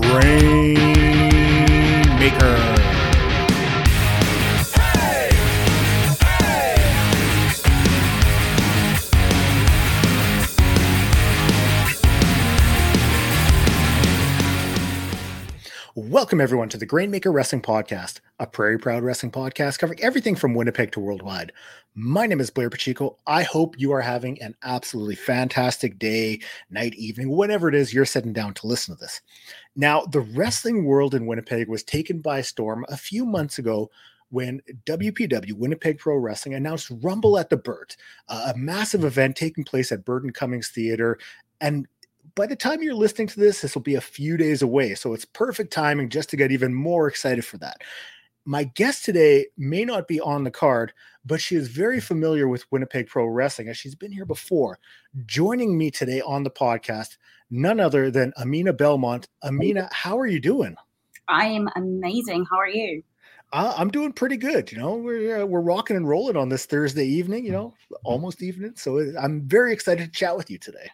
Grainmaker. Welcome, everyone, to the Grainmaker Wrestling Podcast, a Prairie Proud Wrestling podcast covering everything from Winnipeg to worldwide. My name is Blair Pacheco. I hope you are having an absolutely fantastic day, night, evening, whatever it is you're sitting down to listen to this. Now, the wrestling world in Winnipeg was taken by storm a few months ago when WPW, Winnipeg Pro Wrestling, announced Rumble at the Burt, a massive event taking place at Burton Cummings Theater. And by the time you're listening to this, this will be a few days away. So it's perfect timing just to get even more excited for that. My guest today may not be on the card, but she is very familiar with Winnipeg Pro Wrestling as she's been here before. Joining me today on the podcast, none other than Aminah Belmont. Aminah, how are you doing? I am amazing. How are you? Uh, I'm doing pretty good. You know, we're uh, we're rocking and rolling on this Thursday evening. You know, almost evening. So I'm very excited to chat with you today.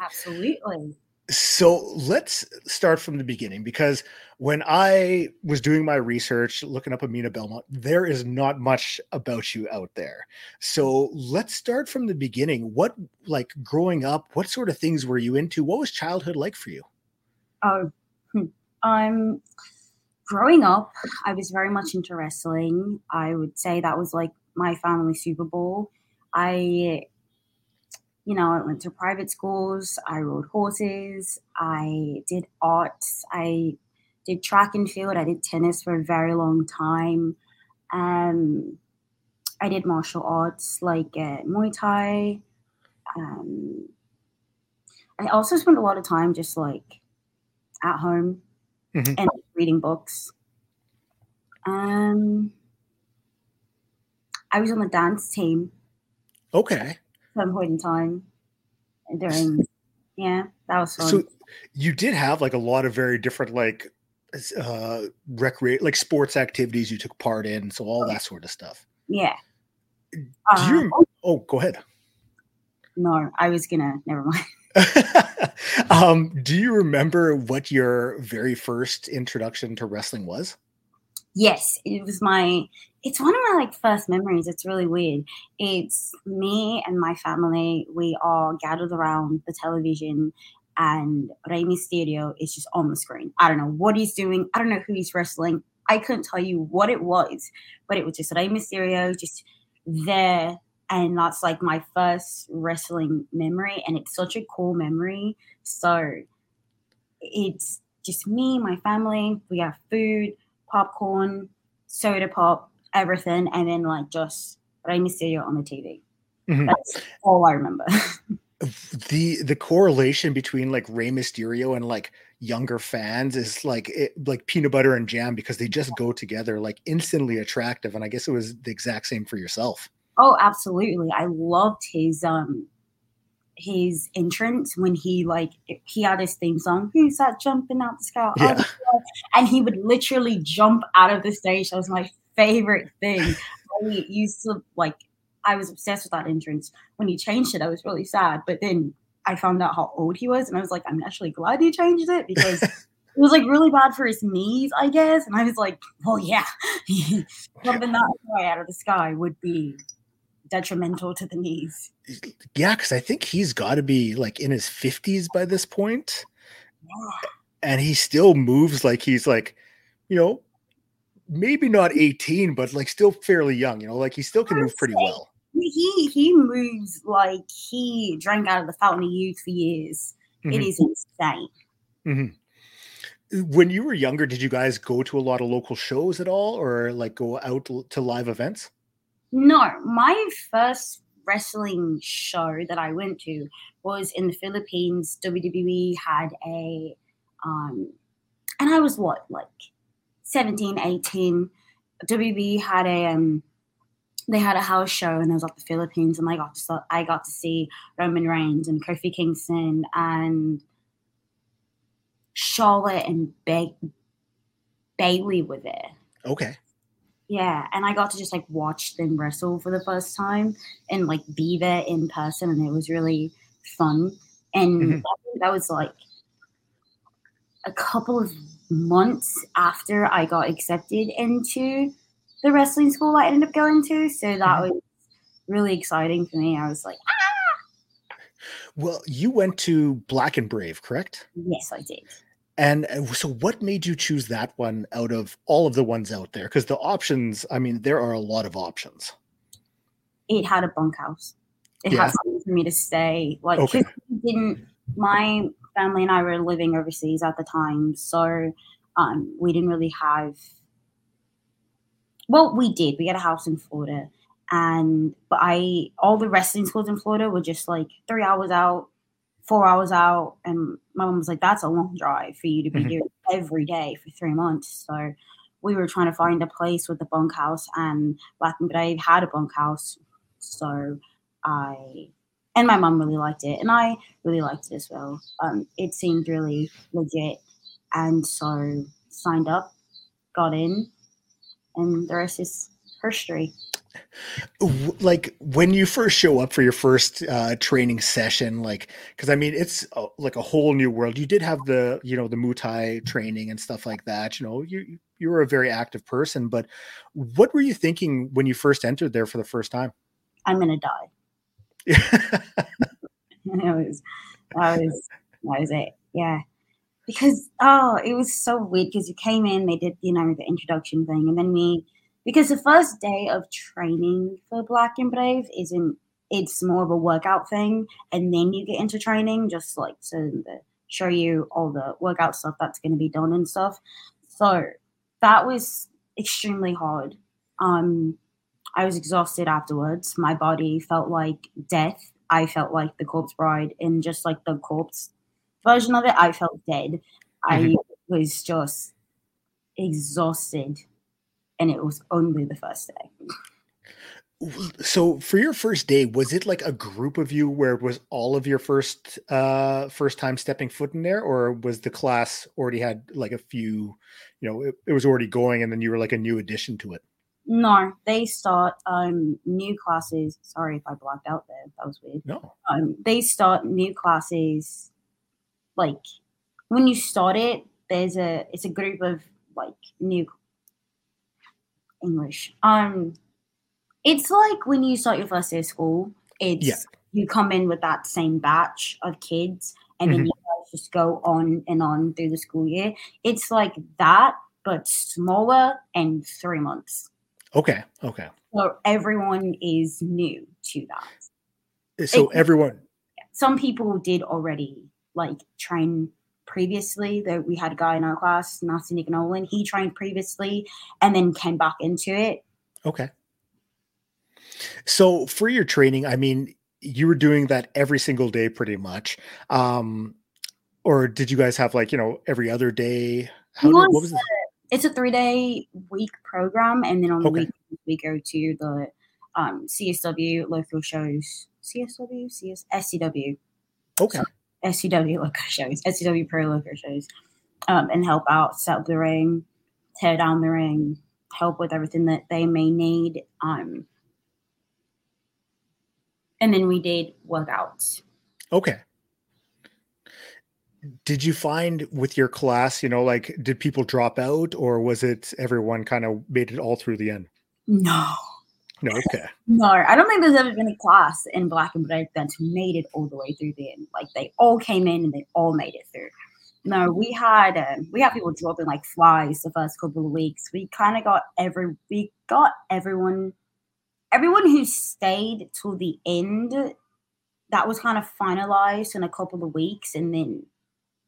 Absolutely. So let's start from the beginning because when I was doing my research, looking up Aminah Belmont, there is not much about you out there. So let's start from the beginning. What, like growing up, what sort of things were you into? What was childhood like for you? Oh, um, growing up, I was very much into wrestling. I would say that was like my family Super Bowl. I you know, I went to private schools, I rode horses, I did art, I did track and field, I did tennis for a very long time. Um, I did martial arts like uh, Muay Thai. Um, I also spent a lot of time just like at home mm-hmm. and reading books. Um, I was on the dance team. Okay some point in time during yeah that was fun. so you did have like a lot of very different like uh recreate like sports activities you took part in so all that sort of stuff. Yeah. Do you uh, oh go ahead. No i was gonna never mind. Um do you remember what your very first introduction to wrestling was yes it was my it's one of my like first memories. It's really weird. It's me and my family. We all gathered around the television, and Rey Mysterio is just on the screen. I don't know what he's doing. I don't know who he's wrestling. I couldn't tell you what it was, but it was just Rey Mysterio just there. And that's like my first wrestling memory. And it's such a cool memory. So it's just me, my family. We have food, popcorn, soda pop, everything, and then like just Rey Mysterio on the TV. Mm-hmm. That's all I remember. the the correlation between like Rey Mysterio and like younger fans is like it, like peanut butter and jam because they just go together like instantly attractive and I guess it was the exact same for yourself. Oh, absolutely. I loved his um his entrance when he like he had his theme song. Who's that jumping out the sky? Yeah. Oh, and he would literally jump out of the stage. That was my favorite thing. I used to like I was obsessed with that entrance. When he changed it, I was really sad. But then I found out how old he was, and I was like, I'm actually glad he changed it because it was like really bad for his knees, I guess. And I was like, well, yeah, jumping that way out of the sky would be detrimental to the knees. Yeah, because I think he's got to be like in his 50s by this point. Yeah. And he still moves like he's like, you know, maybe not 18, but like still fairly young, you know, like he still can move pretty well. He he moves like he drank out of the fountain of youth for years. Mm-hmm. It is insane. Mm-hmm. When you were younger, did you guys go to a lot of local shows at all or like go out to live events? No, my first wrestling show that I went to was in the Philippines. WWE had a um and I was what like 17, 18, WB had a um, they had a house show and it was at the Philippines and I got to I got to see Roman Reigns and Kofi Kingston and Charlotte and Be- Bayley were there. Okay. Yeah, and I got to just like watch them wrestle for the first time and like be there in person, and it was really fun. And mm-hmm. that was like a couple of months after I got accepted into the wrestling school I ended up going to. So that mm-hmm. was really exciting for me. I was like, ah. Well, you went to Black and Brave, correct? Yes, I did. And uh, so, what made you choose that one out of all of the ones out there? Because the options, I mean, there are a lot of options. It had a bunkhouse. It yeah. had something for me to stay. Like, okay. didn't my family and I were living overseas at the time, so um, we didn't really have. Well, we did. We had a house in Florida, and but I all the wrestling schools in Florida were just like three hours out, four hours out, and my mom was like, "That's a long drive for you to be mm-hmm. doing every day for three months." So we were trying to find a place with a bunkhouse, and Black and Brave had a bunkhouse, so I and my mom really liked it, and I really liked it as well. Um, it seemed really legit, and so signed up, got in, and the rest is history like when you first show up for your first uh, training session like because i mean it's a, like a whole new world. You did have the you know the muay thai training and stuff like that you know you you were a very active person but what were you thinking when you first entered there for the first time? I'm gonna die. That was that was that was it yeah. Because oh it was so weird because you came in they did you know the introduction thing and then we because the first day of training for Black and Brave isn't it's more of a workout thing and then you get into training just like to show you all the workout stuff that's going to be done and stuff. So that was extremely hard. Um i was exhausted afterwards. My body felt like death. I felt like the corpse bride and just like the corpse version of it i felt dead. Mm-hmm. i was just exhausted and it was only the first day. So for your first day, was it like a group of you where it was all of your first uh first time stepping foot in there, or was the class already had like a few, you know, it, it was already going and then you were like a new addition to it? No, they start um new classes. Sorry if I blocked out there. That was weird. No. Um they start new classes like when you start it, there's a it's a group of like new English. Um, it's like when you start your first day of school. It's yeah. you come in with that same batch of kids, and mm-hmm. then you guys just go on and on through the school year. It's like that, but smaller and three months. Okay. Okay. So everyone is new to that. So it, everyone. Some people did already like train previously that we had a guy in our class, Nasty Nick Nolan. He trained previously and then came back into it. Okay. So for your training, I mean, you were doing that every single day pretty much. Um, or did you guys have like, you know, every other day? How did, what was it? It's a three day week program. And then on the okay. we go to the um, CSW local shows. CSW? CS, SCW. Okay. SCW local shows, SCW Pro local shows, um, and help out, set up the ring, tear down the ring, help with everything that they may need. Um, and then we did workouts. Okay. Did you find with your class, you know, like did people drop out or was it everyone kind of made it all through the end? No. No, okay. No, I don't think there's ever been a class in Black and Brave that's made it all the way through the end. Like they all came in and they all made it through. No, we had uh, we had people dropping like flies the first couple of weeks. We kind of got every we got everyone everyone who stayed till the end. That was kind of finalized in a couple of weeks, and then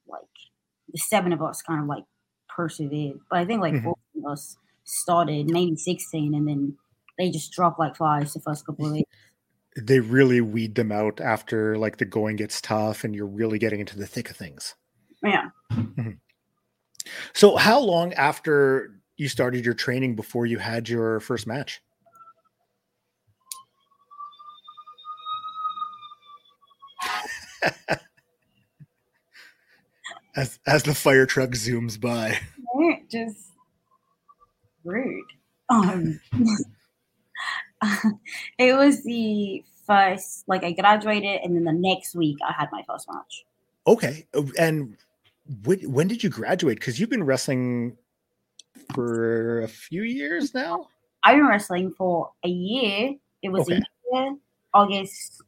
like the seven of us kind of like persevered. But I think like mm-hmm. four of us started, maybe sixteen, and then they just drop like flies the first couple of weeks. They really weed them out after like the going gets tough and you're really getting into the thick of things. Yeah. Mm-hmm. So, how long after you started your training before you had your first match? as as the fire truck zooms by. Just rude. Um it was the first, like I graduated, and then the next week I had my first match. Okay, oh, and when, when did you graduate? Because you've been wrestling for a few years now. I've been wrestling for a year. It was Okay. year, August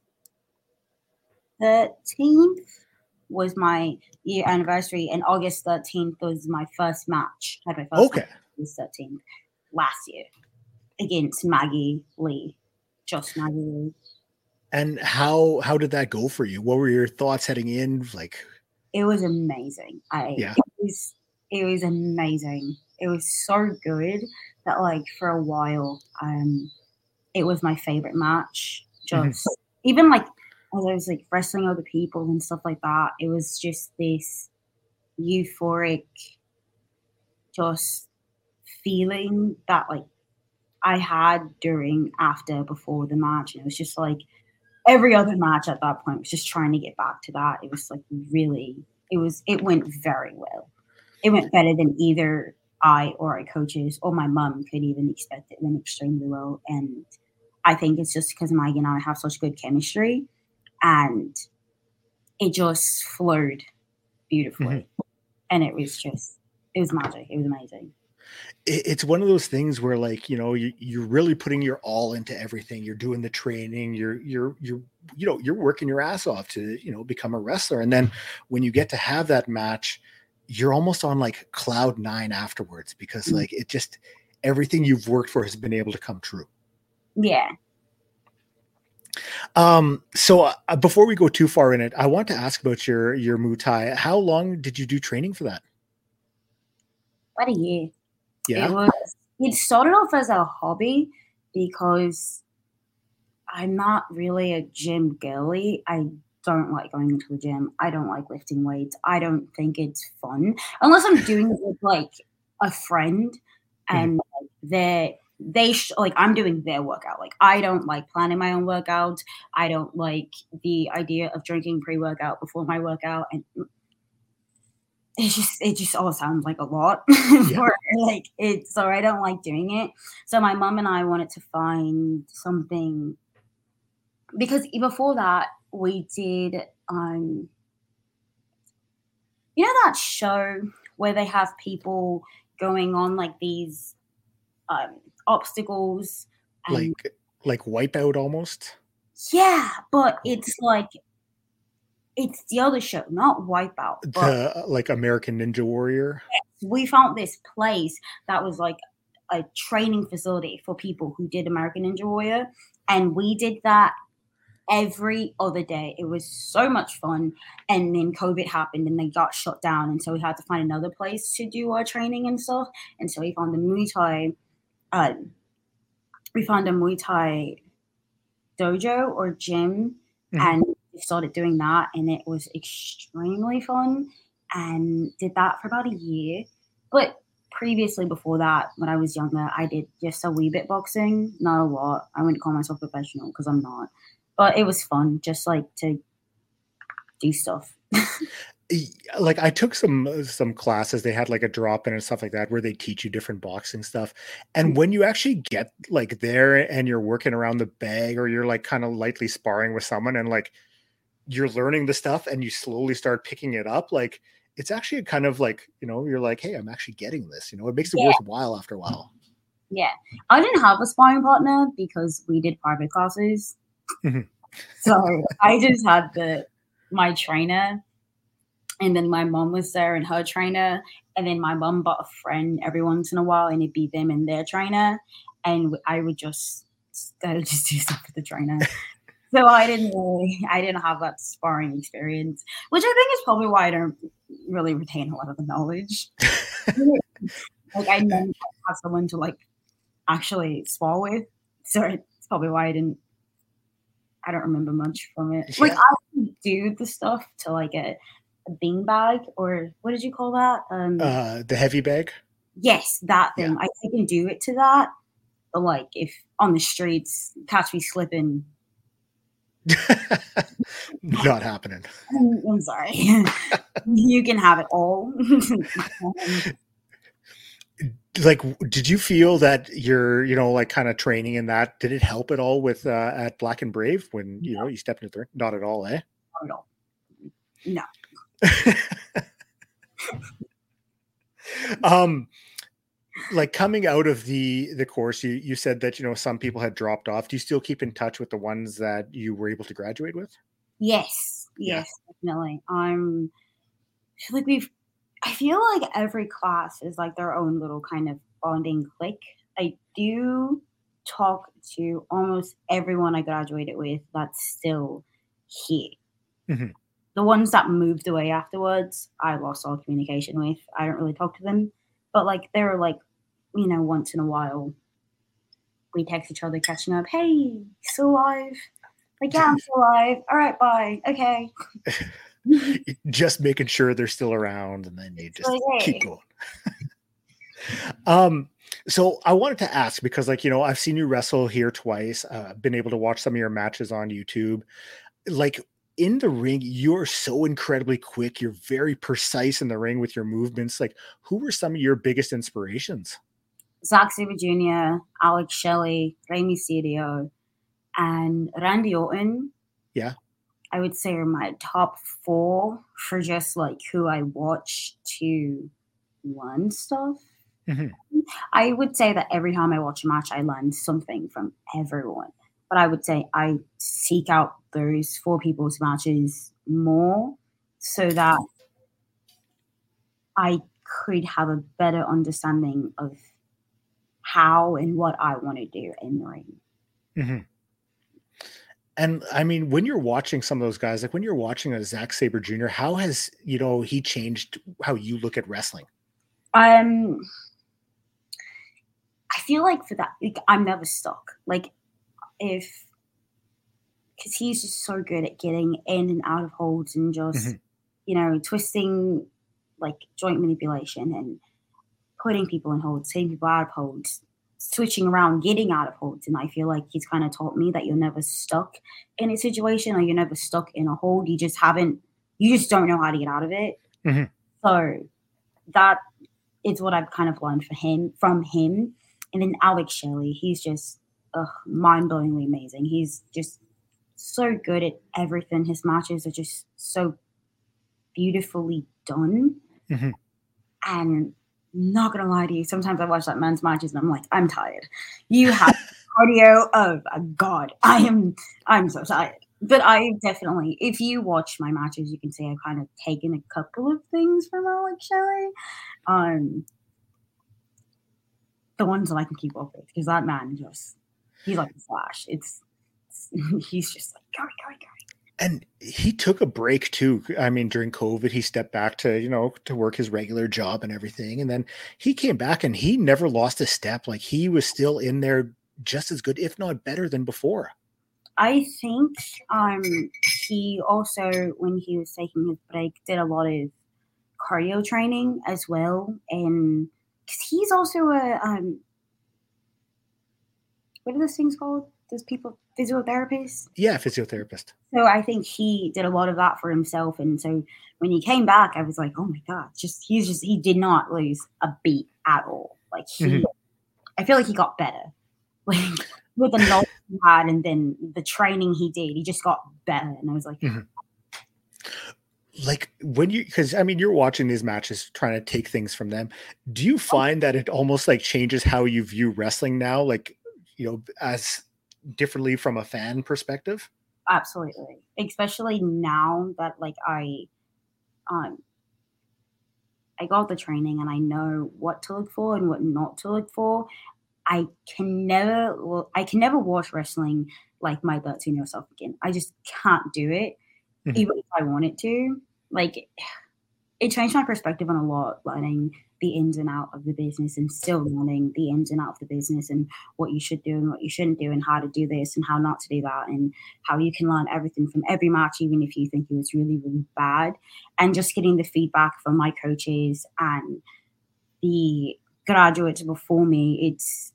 13th was my year anniversary, and August 13th was my first match. I had my first Okay. match August 13th last year against Maggie Lee. Just Maggie Lee. And how how did that go for you? What were your thoughts heading in? Like, It was amazing. I Yeah. it was it was amazing. It was so good that like for a while, um it was my favorite match. Mhm. Just even like as I was like wrestling other people and stuff like that, it was just this euphoric just feeling that like I had during, after, before the match. And it was just like every other match at that point was just trying to get back to that. It was like really, it was, it went very well. It went better than either I or our coaches or my mum could even expect it. Went extremely well. And I think it's just because Maggie and I have such good chemistry and it just flowed beautifully. Mm-hmm. And it was just, it was magic. It was amazing. It, it's one of those things where like you know you, you're really putting your all into everything you're doing the training you're you're you're you know you're working your ass off to you know become a wrestler and then when you get to have that match you're almost on like cloud nine afterwards because Mhm. like it just everything you've worked for has been able to come true Yeah. um so uh, before we go too far in it i want to ask about your your muay thai how long did you do training for that What a year. Yeah It was it started off as a hobby because I'm not really a gym girly. I don't like going to the gym. I don't like lifting weights. I don't think it's fun unless I'm doing it with like a friend hmm. and like, they're they sh- like I'm doing their workout. Like I don't like planning my own workouts. I don't like the idea of drinking pre-workout before my workout and it just it just all sounds like a lot for like it so I don't like doing it. So my mom and I wanted to find something because before that we did um you know that show where they have people going on like these um obstacles and like like wipeout almost? Yeah but it's like it's the other show not wipeout but the like american ninja warrior we found this place that was like a training facility for people who did American Ninja Warrior, and we did that every other day. It was so much fun, and then COVID happened, and they got shut down, and so we had to find another place to do our training and stuff. And so we found the Muay Thai. Uh, we found a Muay Thai dojo or gym, Mhm. and started doing that, and it was extremely fun and did that for about a year. But previously, before that, when I was younger, I did just a wee bit boxing, not a lot. I wouldn't call myself professional because I'm not, but it was fun, just like to do stuff. Like I took some uh, some classes they had like a drop in and stuff like that where they teach you different boxing stuff and when you actually get like there and you're working around the bag or you're like kind of lightly sparring with someone and like you're learning the stuff and you slowly start picking it up like it's actually a kind of like you know you're like hey I'm actually getting this you know it makes it Yeah. worthwhile after a while Yeah, I didn't have a sparring partner because we did private classes, Mhm. so I just had the my trainer, and then my mom was there and her trainer, and then my mom bought a friend every once in a while, and it'd be them and their trainer, and I would just I would just do stuff with the trainer. So I didn't really, I didn't have that sparring experience, which I think is probably why I don't really retain a lot of the knowledge. like I never have someone to like actually spar with, so it's probably why I didn't. I don't remember much from it. Like I can do the stuff to like a, a bean bag or what did you call that? Um, uh the heavy bag yes, that yeah. thing. I, I can do it to that, but like if on the streets catch me slipping, not happening I'm, I'm sorry. you can have it all. like did you feel that your you know like kind of training in that did it help at all with uh at black and brave when you know you stepped into the not at all eh Not at all. No. um, like coming out of the the course, you you said that you know some people had dropped off. Do you still keep in touch with the ones that you were able to graduate with? Yes, yes, yeah. definitely. I'm like we've. I feel like every class is like their own little kind of bonding clique. I do talk to almost everyone I graduated with that's still here. Mm-hmm. The ones that moved away afterwards, I lost all communication with. I don't really talk to them, but like they're like, you know, once in a while, we text each other, catching up. Hey, still alive? Like, yeah, I'm still alive. All right, bye. Okay. just making sure they're still around, and then you just keep going. um, so I wanted to ask because, like, you know, I've seen you wrestle here twice. Uh, been able to watch some of your matches on YouTube. Like in the ring, you're so incredibly quick. You're very precise in the ring with your movements. Like, who were some of your biggest inspirations? Zack Sabre Jr., Alex Shelley, Rey Mysterio, and Randy Orton. Yeah. I would say are my top four for just like who I watch to learn stuff. Mm-hmm. I would say that every time I watch a match, I learn something from everyone. But I would say I seek out those four people's matches more so that I could have a better understanding of how and what I want to do in the ring. Mm-hmm. And I mean, when you're watching some of those guys, like when you're watching a Zack Sabre Jr., how has you know he changed how you look at wrestling? Um, I feel like for that, like, I'm never stuck. Like if because he's just so good at getting in and out of holds and just mm-hmm. you know twisting like joint manipulation and putting people in holds, taking people out of holds, switching around, getting out of holds. And I feel like he's kind of taught me that you're never stuck in a situation or you're never stuck in a hold. You just haven't, you just don't know how to get out of it. Mm-hmm. So that is what I've kind of learned for him from him. And then Alex Shelley, he's just mind blowingly amazing. He's just so good at everything. His matches are just so beautifully done. Mm-hmm. And not gonna lie to you, sometimes I watch that men's matches and I'm like, I'm tired. You have cardio of a god. I am I'm so tired. But I definitely, if you watch my matches, you can see I've kind of taken a couple of things from Alex Shelley. Um the ones that I can keep up with because that man just he's like a flash. It's, it's he's just like go go go. And he took a break too. I mean, during COVID, he stepped back to you know to work his regular job and everything, and then he came back and he never lost a step. Like he was still in there, just as good, if not better, than before. I think um, he also, when he was taking his break, did a lot of cardio training as well, and because he's also a um, what are those things called? Those people, physiotherapists? Yeah, physiotherapist. So I think he did a lot of that for himself. And so when he came back, I was like, oh my God, just he's just, he did not lose a beat at all. Like he, mm-hmm. I feel like he got better. Like with the knowledge he had and then the training he did, he just got better. And I was like, mm-hmm like when you because i mean you're watching these matches trying to take things from them do you oh. find that it almost like changes how you view wrestling now like you know as differently from a fan perspective? Absolutely. Especially now that like i um i got the training and i know what to look for and what not to look for i can never well i can never watch wrestling like my 13 year self again. I just can't do it mm-hmm. even if i wanted to. Like it changed my perspective on a lot learning the ins and out of the business and still learning the ins and out of the business and what you should do and what you shouldn't do and how to do this and how not to do that and how you can learn everything from every match even if you think it was really really bad. And just getting the feedback from my coaches and the graduates before me it's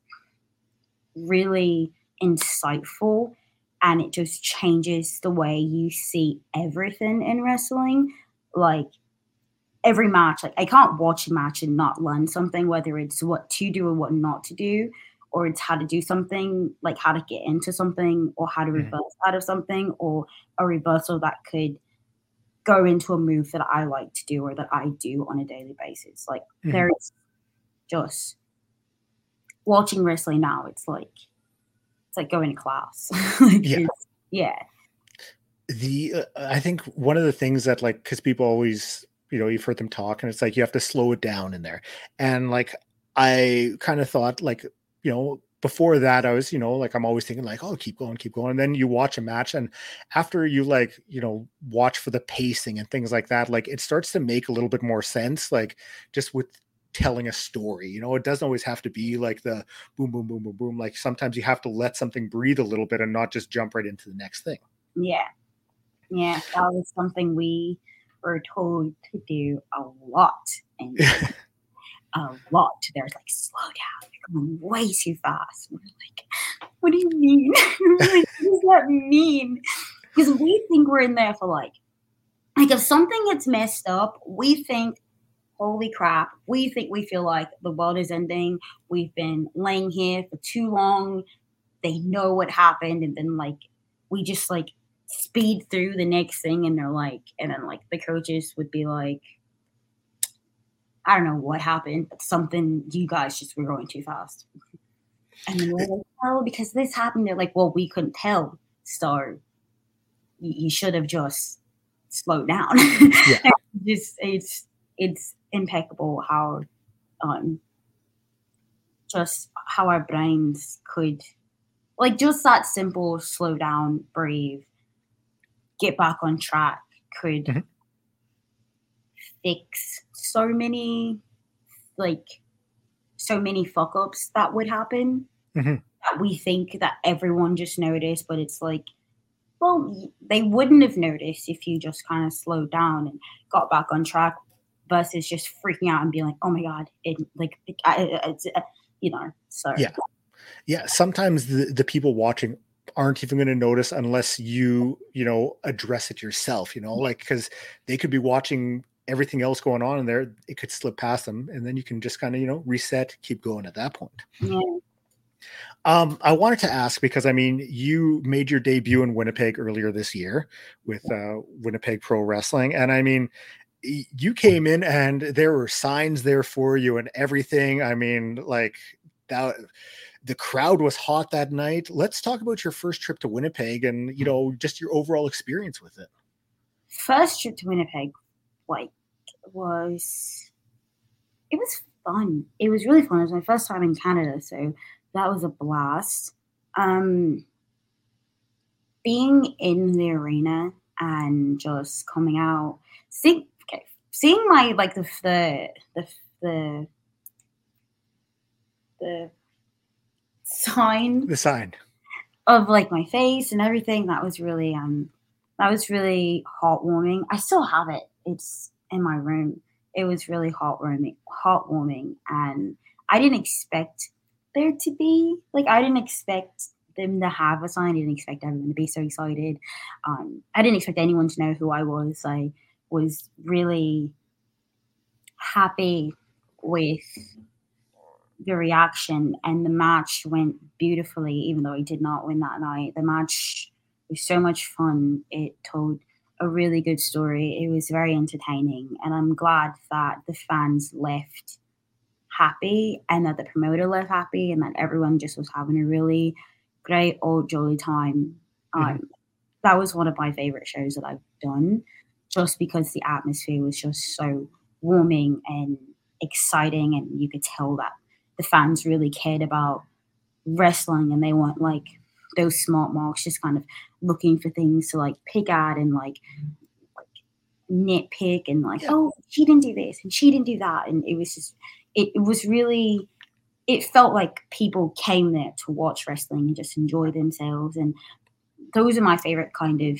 really insightful and it just changes the way you see everything in wrestling. Like every match. Like I can't watch a match and not learn something, whether it's what to do or what not to do, or it's how to do something, like how to get into something, or how to mm. reverse out of something, or a reversal that could go into a move that I like to do or that I do on a daily basis. Like mm. there is just watching wrestling now. It's like it's like going to class. like Yeah. yeah, the uh, i think one of the things that like because people always you know you've heard them talk and it's like you have to slow it down in there. And like i kind of thought like you know before that i was you know like i'm always thinking like oh keep going keep going. And then you watch a match and after you like you know watch for the pacing and things like that like it starts to make a little bit more sense like just with telling a story you know? It doesn't always have to be like the boom boom boom boom boom. Like sometimes you have to let something breathe a little bit and not just jump right into the next thing. Yeah, yeah. That was something we were told to do a lot, and a lot. There's like slow down. You're going way too fast. And we're like, what do you mean? like, what does that mean? Because we think we're in there for like, like if something gets messed up, we think, holy crap. We think we feel like the world is ending. We've been laying here for too long. They know what happened, and then like we just like speed through the next thing, and they're like, and then like the coaches would be like. I don't know what happened, but something you guys just were going too fast. And then we're like, oh, because this happened. They're like, well, we couldn't tell. So you, you should have just slowed down. Yeah. just it's it's impeccable how um just how our brains could like just that simple slow down, breathe, get back on track could Mhm. fix so many like so many fuck ups that would happen Mhm. that we think that everyone just noticed, but it's like, well, they wouldn't have noticed if you just kind of slowed down and got back on track versus just freaking out and being like, oh my God, it like, it, I, I- it's, uh, you know, so Yeah. yeah sometimes the, the people watching aren't even going to notice unless you you know address it yourself you know? Like because they could be watching everything else going on and there it could slip past them and then you can just kind of you know reset keep going at that point. Yeah. um i wanted to ask because i mean you made your debut in winnipeg earlier this year with uh winnipeg pro wrestling and i mean you came in and there were signs there for you and everything. I mean like that the crowd was hot that night let's talk about your first trip to winnipeg and you know just your overall experience with it first trip to Winnipeg, like, was it was fun. It was really fun. It was my first time in Canada, so that was a blast. Um, being in the arena and just coming out, seeing okay, seeing my like the the the the, the sign the sign. of like my face and everything that was really um that was really heartwarming. I still have it. It's in my room. It was really heartwarming heartwarming and i didn't expect there to be like i didn't expect them to have a sign. I didn't expect everyone to be so excited. Um i didn't expect anyone to know who i was. I was really happy with the reaction and the match went beautifully even though i did not win that night. The match was so much fun. It told a really good story. It was very entertaining and i'm glad that the fans left happy and that the promoter left happy and that everyone just was having a really great old jolly time. Um, that was one of my favorite shows that i've done just because the atmosphere was just so warming and exciting and you could tell that the fans really cared about wrestling and they weren't like those smart marks just kind of looking for things to like pick at and like, like nitpick and like Yeah. oh she didn't do this and she didn't do that and it was just it, it was really it felt like people came there to watch wrestling and just enjoy themselves and those are my favorite kind of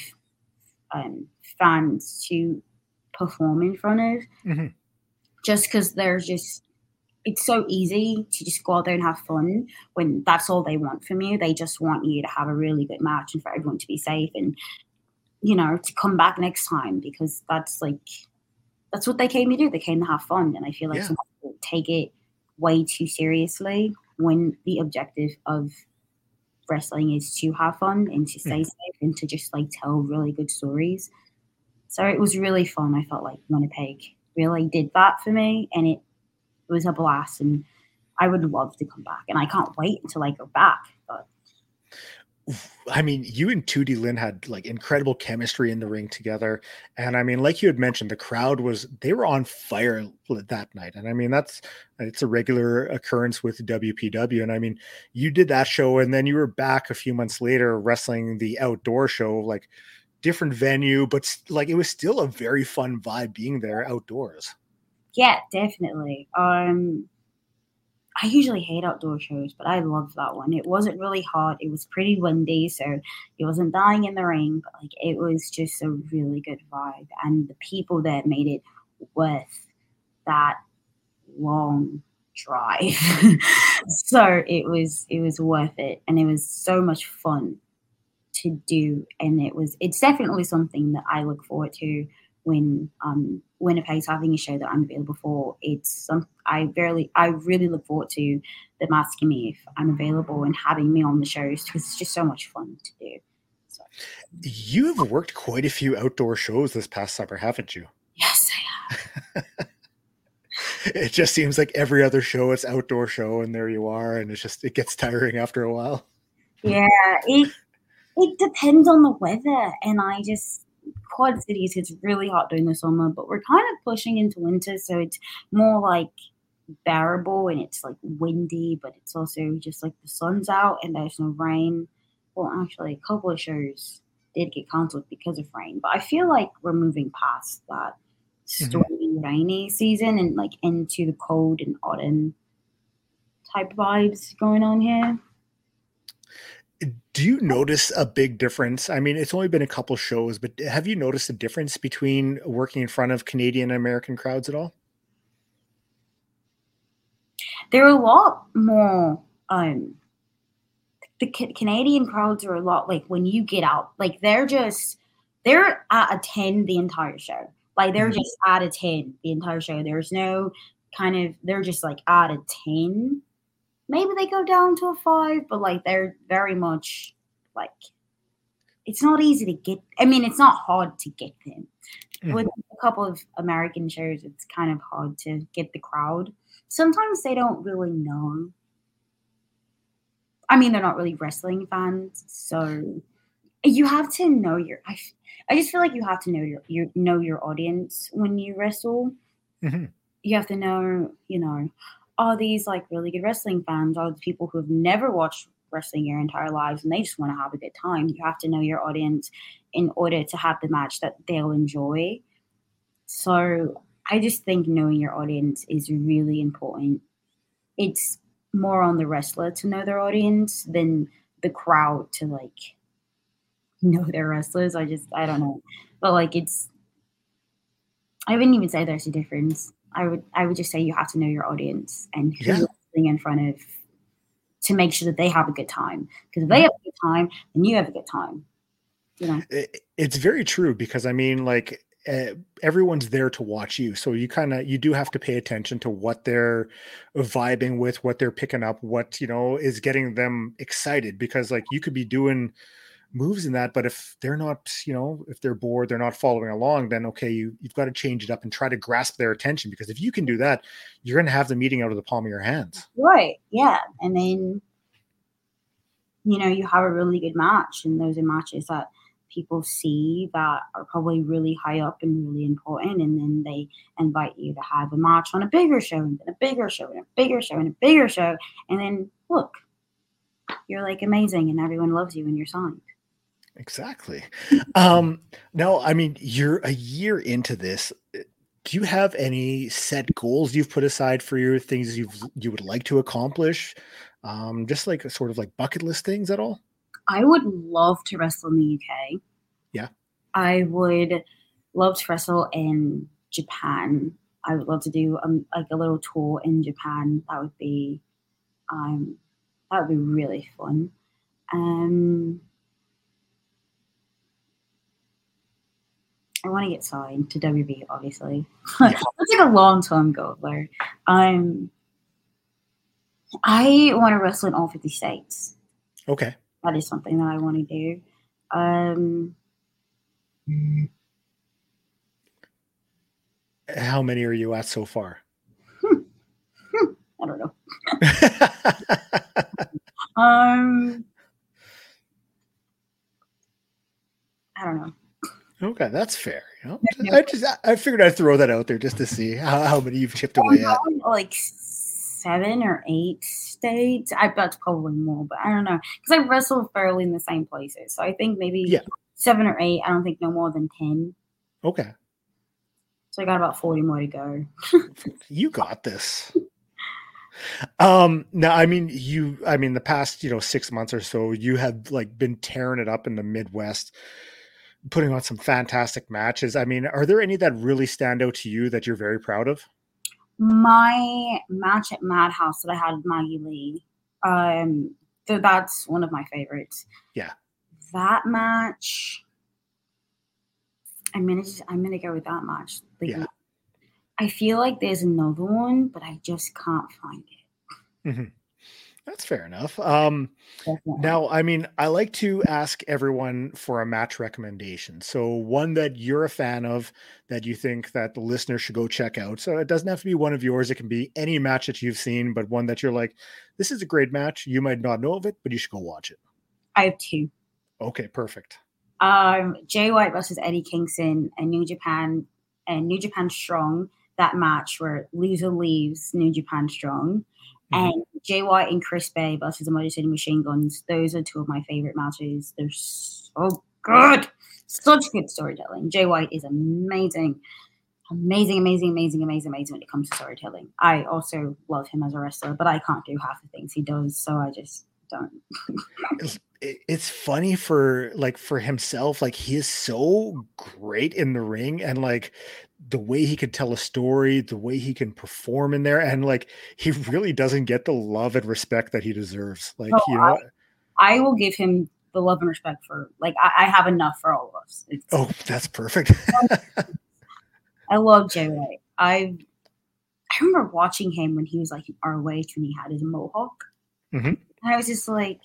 um, fans to perform in front of Mhm. just because they're just it's so easy to just go out there and have fun when that's all they want from you. They just want you to have a really good match and for everyone to be safe and you know to come back next time because that's like that's what they came to do. They came to have fun, and I feel like Yeah. some people take it way too seriously when the objective of wrestling is to have fun and to stay hmm. safe and to just like tell really good stories. So it was really fun. I felt like Winnipeg really did that for me, and it was a blast. And I would love to come back, and I can't wait until I go back. But I mean, you and Tootie Lynn had like incredible chemistry in the ring together. And I mean, like you had mentioned, the crowd was they were on fire that night. And I mean, that's it's a regular occurrence with WPW. And I mean, you did that show and then you were back a few months later wrestling the outdoor show, like different venue, but like it was still a very fun vibe being there outdoors. Yeah, definitely. Um I usually hate outdoor shows, but I loved that one. It wasn't really hot. It was pretty windy, so it wasn't dying in the rain, but like it was just a really good vibe. And the people there made it worth that long drive. so it was it was worth it and it was so much fun to do. And it was it's definitely something that I look forward to when um, Winnipeg's having a show that I'm available for. It's some I barely I really look forward to them asking me if I'm available and having me on the shows because it's just so much fun to do. So. You have worked quite a few outdoor shows this past summer, haven't you? Yes, I have. it just seems like every other show it's outdoor show and there you are and it's just it gets tiring after a while. Yeah, it it depends on the weather and I just Quad Cities, it's really hot during the summer, but we're kind of pushing into winter, so it's more like bearable and it's like windy, but it's also just like the sun's out and there's no rain. Well, actually, a couple of shows did get cancelled because of rain, but I feel like we're moving past that mm-hmm. stormy, mm-hmm. rainy season and like into the cold and autumn type vibes going on here do you notice a big difference? I mean, it's only been a couple shows, but have you noticed a difference between working in front of Canadian and American crowds at all? They're a lot more. Um, the C- Canadian crowds are a lot like when you get out, like they're just they're at a ten the entire show. Like they're mm-hmm. just at a ten the entire show. There's no kind of they're just like at a ten maybe they go down to a five, but like they're very much like it's not easy to get. I mean, it's not hard to get them. Mm-hmm. With a couple of American shows, it's kind of hard to get the crowd. Sometimes they don't really know. I mean, they're not really wrestling fans, so you have to know your. I, I just feel like you have to know your, your know your audience when you wrestle. Mm-hmm. You have to know, you know, are these like really good wrestling fans? Are the people who have never watched wrestling your entire lives and they just want to have a good time? You have to know your audience in order to have the match that they'll enjoy. So I just think knowing your audience is really important. It's more on the wrestler to know their audience than the crowd to like know their wrestlers. I just I don't know. But like it's I wouldn't even say there's a difference. I would I would just say you have to know your audience and who yeah. you're sitting in front of to make sure that they have a good time. Because if they have a good time, then you have a good time. You know, it's very true because I mean, like uh, everyone's there to watch you, so you kind of you do have to pay attention to what they're vibing with, what they're picking up, what you know is getting them excited. Because like you could be doing moves in that but if they're not you know if they're bored they're not following along then okay you, you've got to change it up and try to grasp their attention because if you can do that you're going to have the meeting out of the palm of your hands. Right yeah and then you know you have a really good match and those are matches that people see that are probably really high up and really important and then they invite you to have a match on a bigger show and then a bigger show and a bigger show and a bigger show and then look you're like amazing and everyone loves you and you're signed Exactly. Um, now, I mean, you're a year into this. Do you have any set goals you've put aside for your things you've you would like to accomplish? Um, just like a sort of like bucket list things at all? I would love to wrestle in the UK. Yeah. I would love to wrestle in Japan. I would love to do um, like a little tour in Japan. That would be um that would be really fun. Um I want to get signed to WB, obviously. That's like a long term goal there. Um, I want to wrestle in all 50 states. Okay. That is something that I want to do. Um, How many are you at so far? Hmm. Hmm. I don't know. um, I don't know. Okay, that's fair. You know, I just I figured I'd throw that out there just to see how, how many you've chipped away at. Like seven or eight states. I bet probably more, but I don't know because I wrestle fairly in the same places. So I think maybe Yeah. seven or eight. I don't think no more than ten. Okay, So I got about forty more to go. you got this. Um, now I mean you I mean the past, you know, six months or so, you have like been tearing it up in the Midwest, putting on some fantastic matches. I mean, are there any that really stand out to you that you're very proud of? My match at Madhouse that I had with Maggie Lee, um, th- that's one of my favorites. Yeah. That match, I'm gonna just, I'm gonna go with that match. Like, Yeah. I feel like there's another one, but I just can't find it. Mhm. That's fair enough. Um, Now, I mean, I like to ask everyone for a match recommendation. So one that you're a fan of that you think that the listener should go check out. So it doesn't have to be one of yours. It can be any match that you've seen, but one that you're like, this is a great match. You might not know of it, but you should go watch it. I have two. Okay, perfect. Um, Jay White versus Eddie Kingston and New Japan and New Japan Strong. That match where loser leaves New Japan Strong, Mhm. and Jay White and Chris Bey versus the City Machine Guns. Those are two of my favorite matches. They're so good, such good storytelling. Jay White is amazing, amazing, amazing, amazing, amazing, amazing when it comes to storytelling. I also love him as a wrestler, but I can't do half the things he does, so I just don't. It's funny for like for himself, like he is so great in the ring and like the way he can tell a story, the way he can perform in there, and like he really doesn't get the love and respect that he deserves. Like, Oh, you know, I will give him the love and respect for like I, I have enough for all of us. It's, Oh, that's perfect. I love Jay White. I I remember watching him when he was like in ROH when he had his mohawk. Mhm. And I was just like,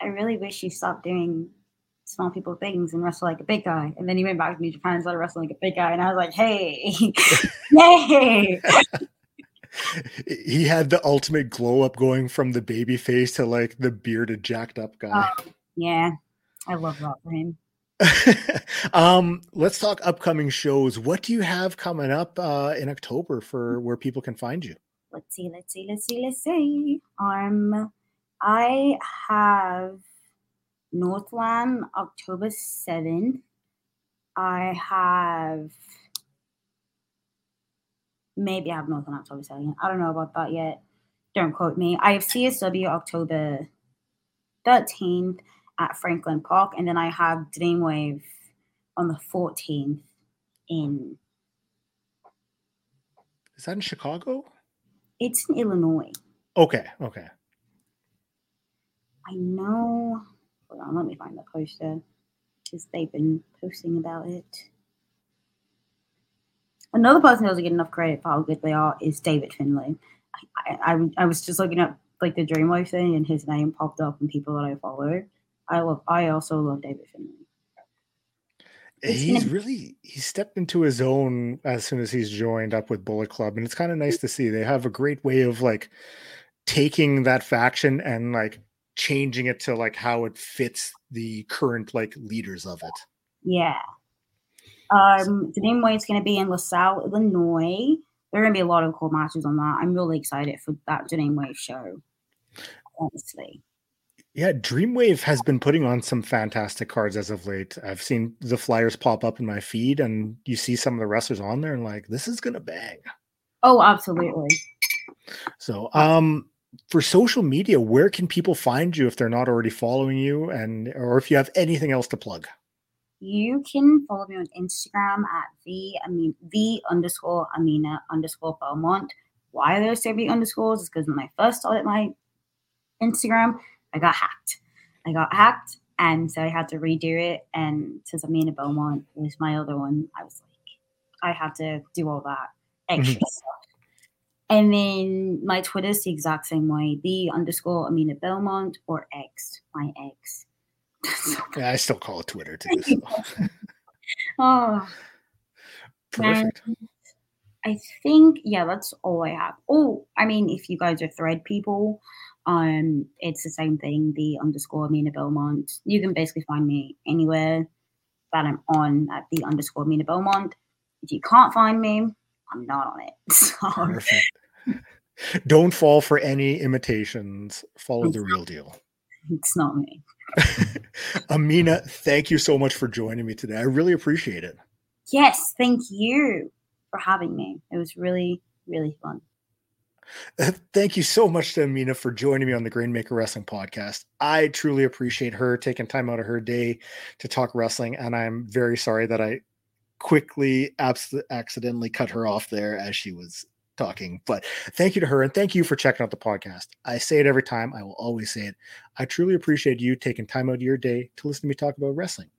I really wish you stopped doing small people things and wrestle like a big guy. And then he went back to New Japan and started wrestling like a big guy. And I was like, hey, yay. he had the ultimate glow up going from the baby face to like the bearded jacked up guy. Yeah, I love that for him. um, let's talk upcoming shows. What do you have coming up uh, in October for where people can find you? Let's see, let's see, let's see, let's see. Um, I have Northland October seventh. I have maybe I have Northland October seventh. I don't know about that yet. Don't quote me. I have CSW October thirteenth at Franklin Park, and then I have Dreamwave on the fourteenth in Is that in Chicago? It's in Illinois. Okay, okay. I know. Hold on, let me find the poster because they've been posting about it. Another person who doesn't get enough credit for how good they are is David Finlay. I, I, I- I was just looking up like the Dreamwave thing, and his name popped up and people that I follow. I love. I also love David Finlay. He's really he stepped into his own as soon as he's joined up with Bullet Club, and it's kind of nice to see. They have a great way of like taking that faction and like changing it to like how it fits the current like leaders of it. Yeah. Um, the Dreamwave's going to be in LaSalle, Illinois. There are going to be a lot of cool matches on that. I'm really excited for that Dreamwave show. Honestly. Yeah, Dreamwave has been putting on some fantastic cards as of late. I've seen the flyers pop up in my feed, and you see some of the wrestlers on there, and like this is gonna bang. Oh, absolutely. So, um, for social media, where can people find you if they're not already following you, and or if you have anything else to plug? You can follow me on Instagram at the I mean the underscore Aminah underscore Belmont. Why are there so many underscores? Is because when I first started my Instagram, I got hacked. I got hacked, and so I had to redo it. And since Aminah Belmont was my other one, I was like, I had to do all that mm-hmm. extra stuff. And then my Twitter is the exact same way: the underscore Aminah Belmont or X, my X. Yeah, I still call it Twitter too. So. oh, Perfect. I think yeah, that's all I have. Oh, I mean, if you guys are thread people, um, it's the same thing. The underscore Aminah Belmont. You can basically find me anywhere that I'm on at the underscore Aminah Belmont. If you can't find me, I'm not on it. So. Don't fall for any imitations. Follow the real deal. It's not me. Aminah, thank you so much for joining me today. I really appreciate it. Yes, thank you for having me. It was really, really fun. Thank you so much to Aminah for joining me on the Grainmaker Wrestling podcast. I truly appreciate her taking time out of her day to talk wrestling, and I'm very sorry that I quickly abs- accidentally cut her off there as she was talking. But thank you to her and thank you for checking out the podcast. I say it every time. I will always say it. I truly appreciate you taking time out of your day to listen to me talk about wrestling.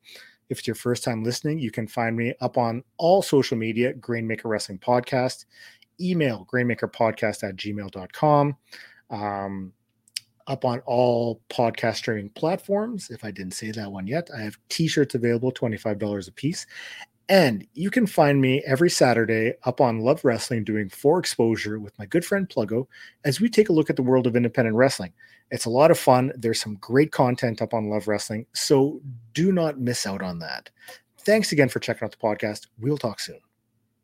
If it's your first time listening, you can find me up on all social media, Grainmaker Wrestling Podcast, email grainmakerpodcast at gmail.com, um, up on all podcast streaming platforms. If I didn't say that one yet, I have t shirts available, $25 a piece. And you can find me every Saturday up on Love Wrestling doing For Exposure with my good friend Pluggo as we take a look at the world of independent wrestling. It's a lot of fun. There's some great content up on Love Wrestling, so do not miss out on that. Thanks again for checking out the podcast. We'll talk soon.